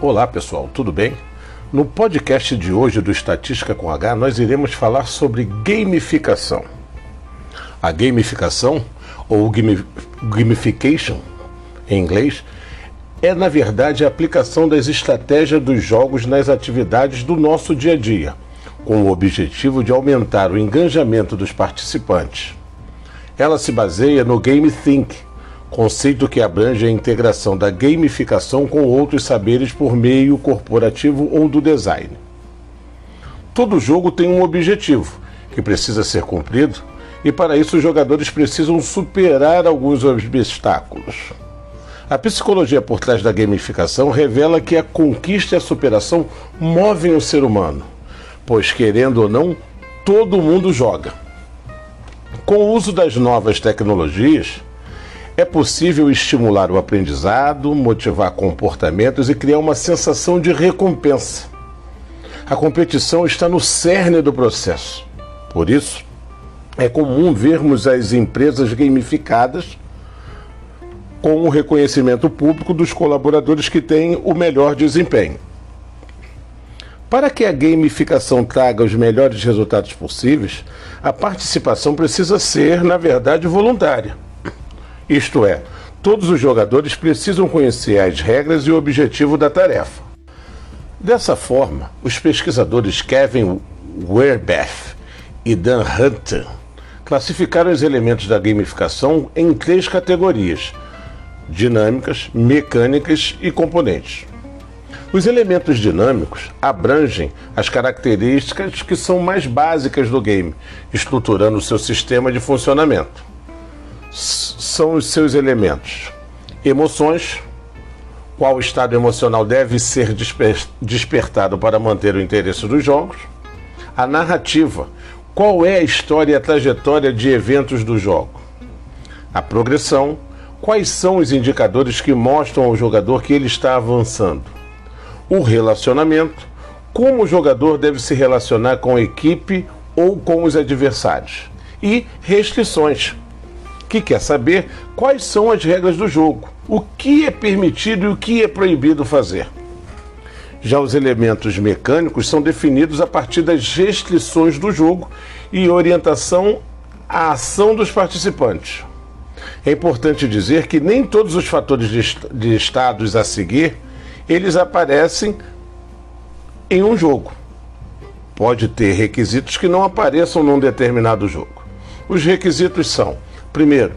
Olá pessoal, tudo bem? No podcast de hoje do Estatística com H, nós iremos falar sobre gamificação. A gamificação, ou gamification em inglês, é na verdade a aplicação das estratégias dos jogos nas atividades do nosso dia a dia, com o objetivo de aumentar o engajamento dos participantes. Ela se baseia no Game Think, conceito que abrange a integração da gamificação com outros saberes por meio corporativo ou do design. Todo jogo tem um objetivo que precisa ser cumprido, e para isso os jogadores precisam superar alguns obstáculos. A psicologia por trás da gamificação revela que a conquista e a superação movem o ser humano, pois, querendo ou não, todo mundo joga. Com o uso das novas tecnologias, é possível estimular o aprendizado, motivar comportamentos e criar uma sensação de recompensa. A competição está no cerne do processo. Por isso, é comum vermos as empresas gamificadas com o reconhecimento público dos colaboradores que têm o melhor desempenho. Para que a gamificação traga os melhores resultados possíveis, a participação precisa ser, na verdade, voluntária. Isto é, todos os jogadores precisam conhecer as regras e o objetivo da tarefa. Dessa forma, os pesquisadores Kevin Werbeth e Dan Hunter classificaram os elementos da gamificação em três categorias: dinâmicas, mecânicas e componentes. Os elementos dinâmicos abrangem as características que são mais básicas do game, estruturando seu sistema de funcionamento são os seus elementos? Emoções, qual estado emocional deve ser desper despertado para manter o interesse dos jogos? A narrativa, qual é a história e a trajetória de eventos do jogo? A progressão, quais são os indicadores que mostram ao jogador que ele está avançando? O relacionamento, como o jogador deve se relacionar com a equipe ou com os adversários? E restrições, que quer saber quais são as regras do jogo, o que é permitido e o que é proibido fazer. Já os elementos mecânicos são definidos a partir das restrições do jogo e orientação à ação dos participantes. É importante dizer que nem todos os fatores de, estados a seguir eles aparecem em um jogo. Pode ter requisitos que não apareçam num determinado jogo. Os requisitos são Primeiro,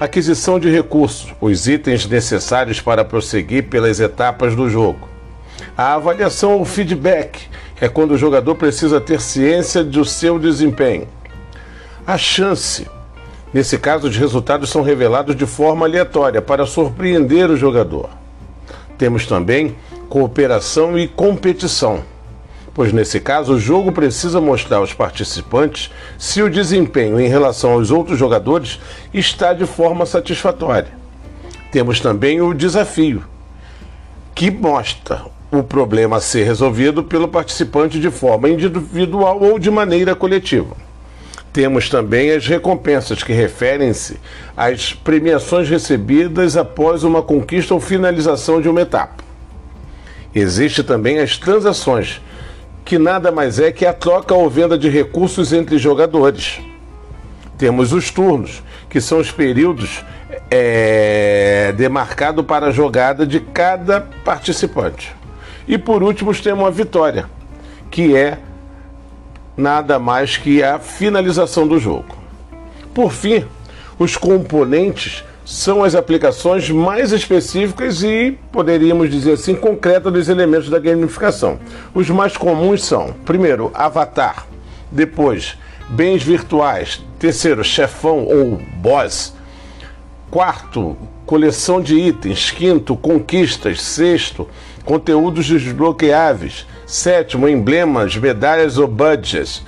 aquisição de recursos, os itens necessários para prosseguir pelas etapas do jogo. A avaliação ou feedback é quando o jogador precisa ter ciência do seu desempenho. A chance. Nesse caso, os resultados são revelados de forma aleatória para surpreender o jogador. Temos também cooperação e competição pois nesse caso o jogo precisa mostrar aos participantes se o desempenho em relação aos outros jogadores está de forma satisfatória. Temos também o desafio, que mostra o problema a ser resolvido pelo participante de forma individual ou de maneira coletiva. Temos também as recompensas, que referem-se às premiações recebidas após uma conquista ou finalização de uma etapa. Existe também as transações, que nada mais é que a troca ou venda de recursos entre jogadores. Temos os turnos, que são os períodos é, demarcados para a jogada de cada participante. E por último, temos a vitória, que é nada mais que a finalização do jogo. Por fim, os componentes são as aplicações mais específicas e, poderíamos dizer assim, concretas dos elementos da gamificação. Os mais comuns são, primeiro, avatar, depois, bens virtuais, terceiro, chefão ou boss, quarto, coleção de itens, quinto, conquistas, sexto, conteúdos desbloqueáveis, sétimo, emblemas, medalhas ou budgets,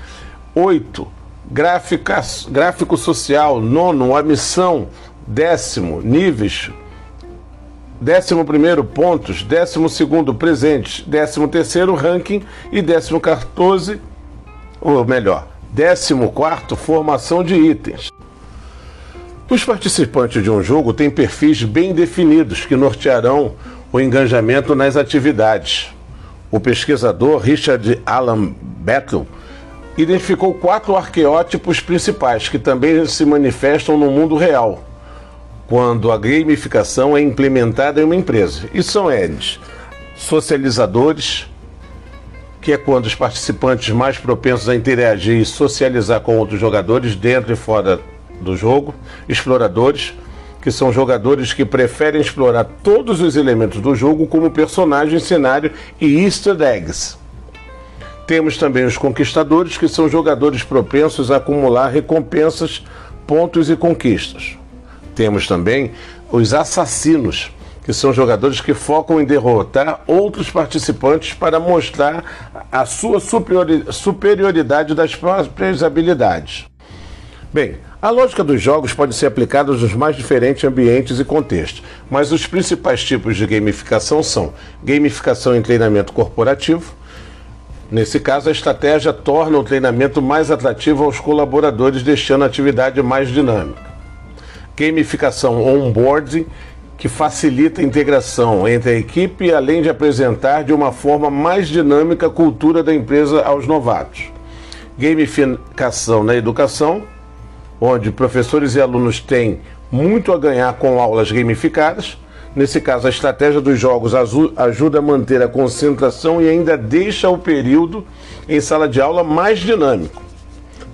oito, gráfico social, nono, a missão, décimo, níveis, décimo primeiro, pontos, décimo segundo, presentes, décimo terceiro, ranking e décimo 14, ou melhor, décimo quarto, formação de itens. Os participantes de um jogo têm perfis bem definidos que nortearão o engajamento nas atividades. O pesquisador Richard Alan Battle identificou quatro arqueótipos principais que também se manifestam no mundo real quando a gamificação é implementada em uma empresa. E são eles: socializadores, que é quando os participantes mais propensos a interagir e socializar com outros jogadores dentro e fora do jogo, exploradores, que são jogadores que preferem explorar todos os elementos do jogo como personagem, cenário e easter eggs. Temos também os conquistadores, que são jogadores propensos a acumular recompensas, pontos e conquistas. Temos também os assassinos, que são jogadores que focam em derrotar outros participantes para mostrar a sua superioridade das próprias habilidades. Bem, a lógica dos jogos pode ser aplicada nos mais diferentes ambientes e contextos, mas os principais tipos de gamificação são gamificação em treinamento corporativo. Nesse caso, a estratégia torna o treinamento mais atrativo aos colaboradores, deixando a atividade mais dinâmica. Gamificação onboarding, que facilita a integração entre a equipe, além de apresentar de uma forma mais dinâmica a cultura da empresa aos novatos. Gamificação na educação, onde professores e alunos têm muito a ganhar com aulas gamificadas. Nesse caso, a estratégia dos jogos ajuda a manter a concentração e ainda deixa o período em sala de aula mais dinâmico.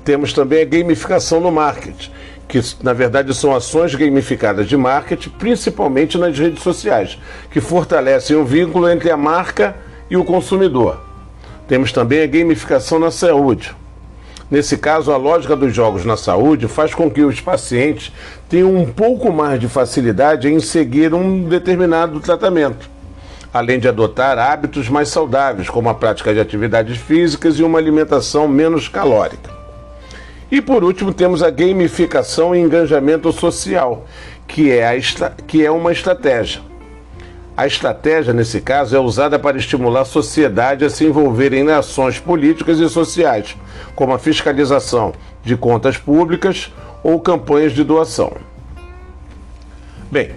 Temos também a gamificação no marketing, que na verdade são ações gamificadas de marketing, principalmente nas redes sociais, que fortalecem o vínculo entre a marca e o consumidor. Temos também a gamificação na saúde. Nesse caso, a lógica dos jogos na saúde faz com que os pacientes tenham um pouco mais de facilidade em seguir um determinado tratamento, além de adotar hábitos mais saudáveis, como a prática de atividades físicas e uma alimentação menos calórica. E por último, temos a gamificação e engajamento social, que é, a, que é uma estratégia. A estratégia, nesse caso, é usada para estimular a sociedade a se envolver em ações políticas e sociais, como a fiscalização de contas públicas ou campanhas de doação. Bem,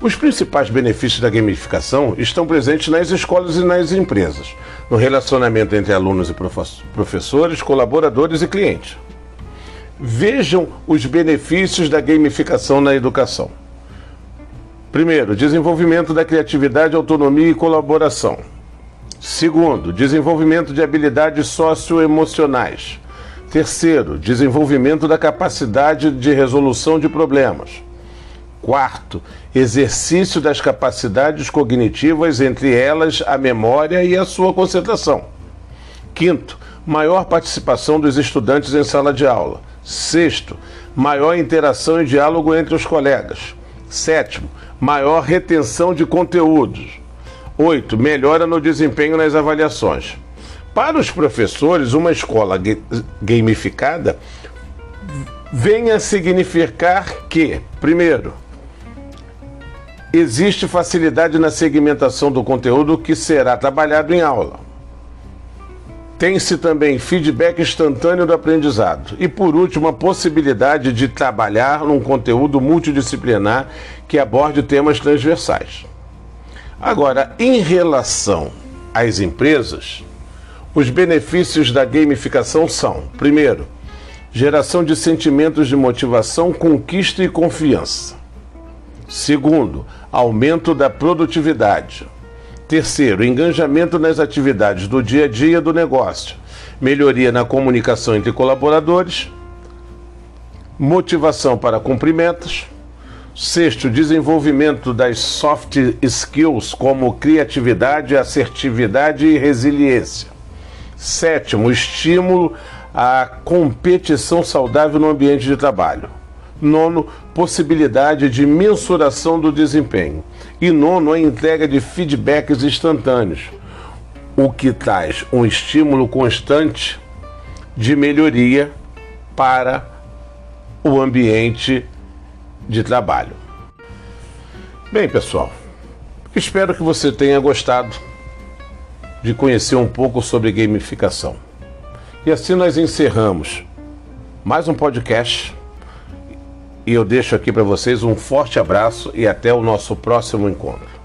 os principais benefícios da gamificação estão presentes nas escolas e nas empresas, no relacionamento entre alunos e professores, colaboradores e clientes. Vejam os benefícios da gamificação na educação. Primeiro, desenvolvimento da criatividade, autonomia e colaboração. Segundo, desenvolvimento de habilidades socioemocionais. Terceiro, desenvolvimento da capacidade de resolução de problemas. Quarto, exercício das capacidades cognitivas, entre elas a memória e a sua concentração. Quinto, maior participação dos estudantes em sala de aula. Sexto, maior interação e diálogo entre os colegas. Sétimo, maior retenção de conteúdos. Oito, melhora no desempenho nas avaliações. Para os professores, uma escola gamificada vem a significar que, primeiro, existe facilidade na segmentação do conteúdo que será trabalhado em aula. Tem-se também feedback instantâneo do aprendizado. E por último, a possibilidade de trabalhar num conteúdo multidisciplinar que aborde temas transversais. Agora, em relação às empresas, os benefícios da gamificação são: primeiro, geração de sentimentos de motivação, conquista e confiança. Segundo, aumento da produtividade. Terceiro, engajamento nas atividades do dia a dia do negócio, melhoria na comunicação entre colaboradores, motivação para cumprimentos. Sexto, desenvolvimento das soft skills como criatividade, assertividade e resiliência. Sétimo, estímulo à competição saudável no ambiente de trabalho. Nono, possibilidade de mensuração do desempenho. E nono, a entrega de feedbacks instantâneos, o que traz um estímulo constante de melhoria para o ambiente de trabalho. Bem, pessoal, espero que você tenha gostado de conhecer um pouco sobre gamificação. E assim nós encerramos mais um podcast e eu deixo aqui para vocês um forte abraço e até o nosso próximo encontro.